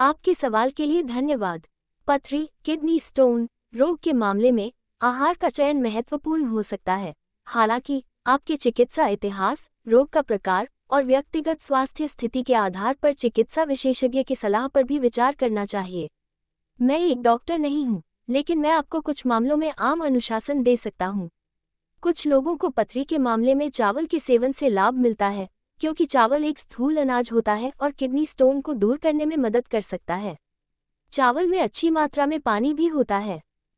आपके सवाल के लिए धन्यवाद। पथरी किडनी स्टोन, रोग के मामले में आहार का चयन महत्वपूर्ण हो सकता है। हालाँकि, आपके चिकित्सा इतिहास, रोग का प्रकार और व्यक्तिगत स्वास्थ्य स्थिति के आधार पर चिकित्सा विशेषज्ञ की सलाह पर भी विचार करना चाहिए। मैं एक डॉक्टर नहीं हूँ, लेकिन मैं आपको कुछ मामलों में आम अनुशासन दे सकता हूँ। कुछ लोगों को पथरी के मामले में चावल के सेवन से लाभ मिलता है क्योंकि चावल एक स्थूल अनाज होता है और किडनी स्टोन को दूर करने में मदद कर सकता है। चावल में अच्छी मात्रा में पानी भी होता है।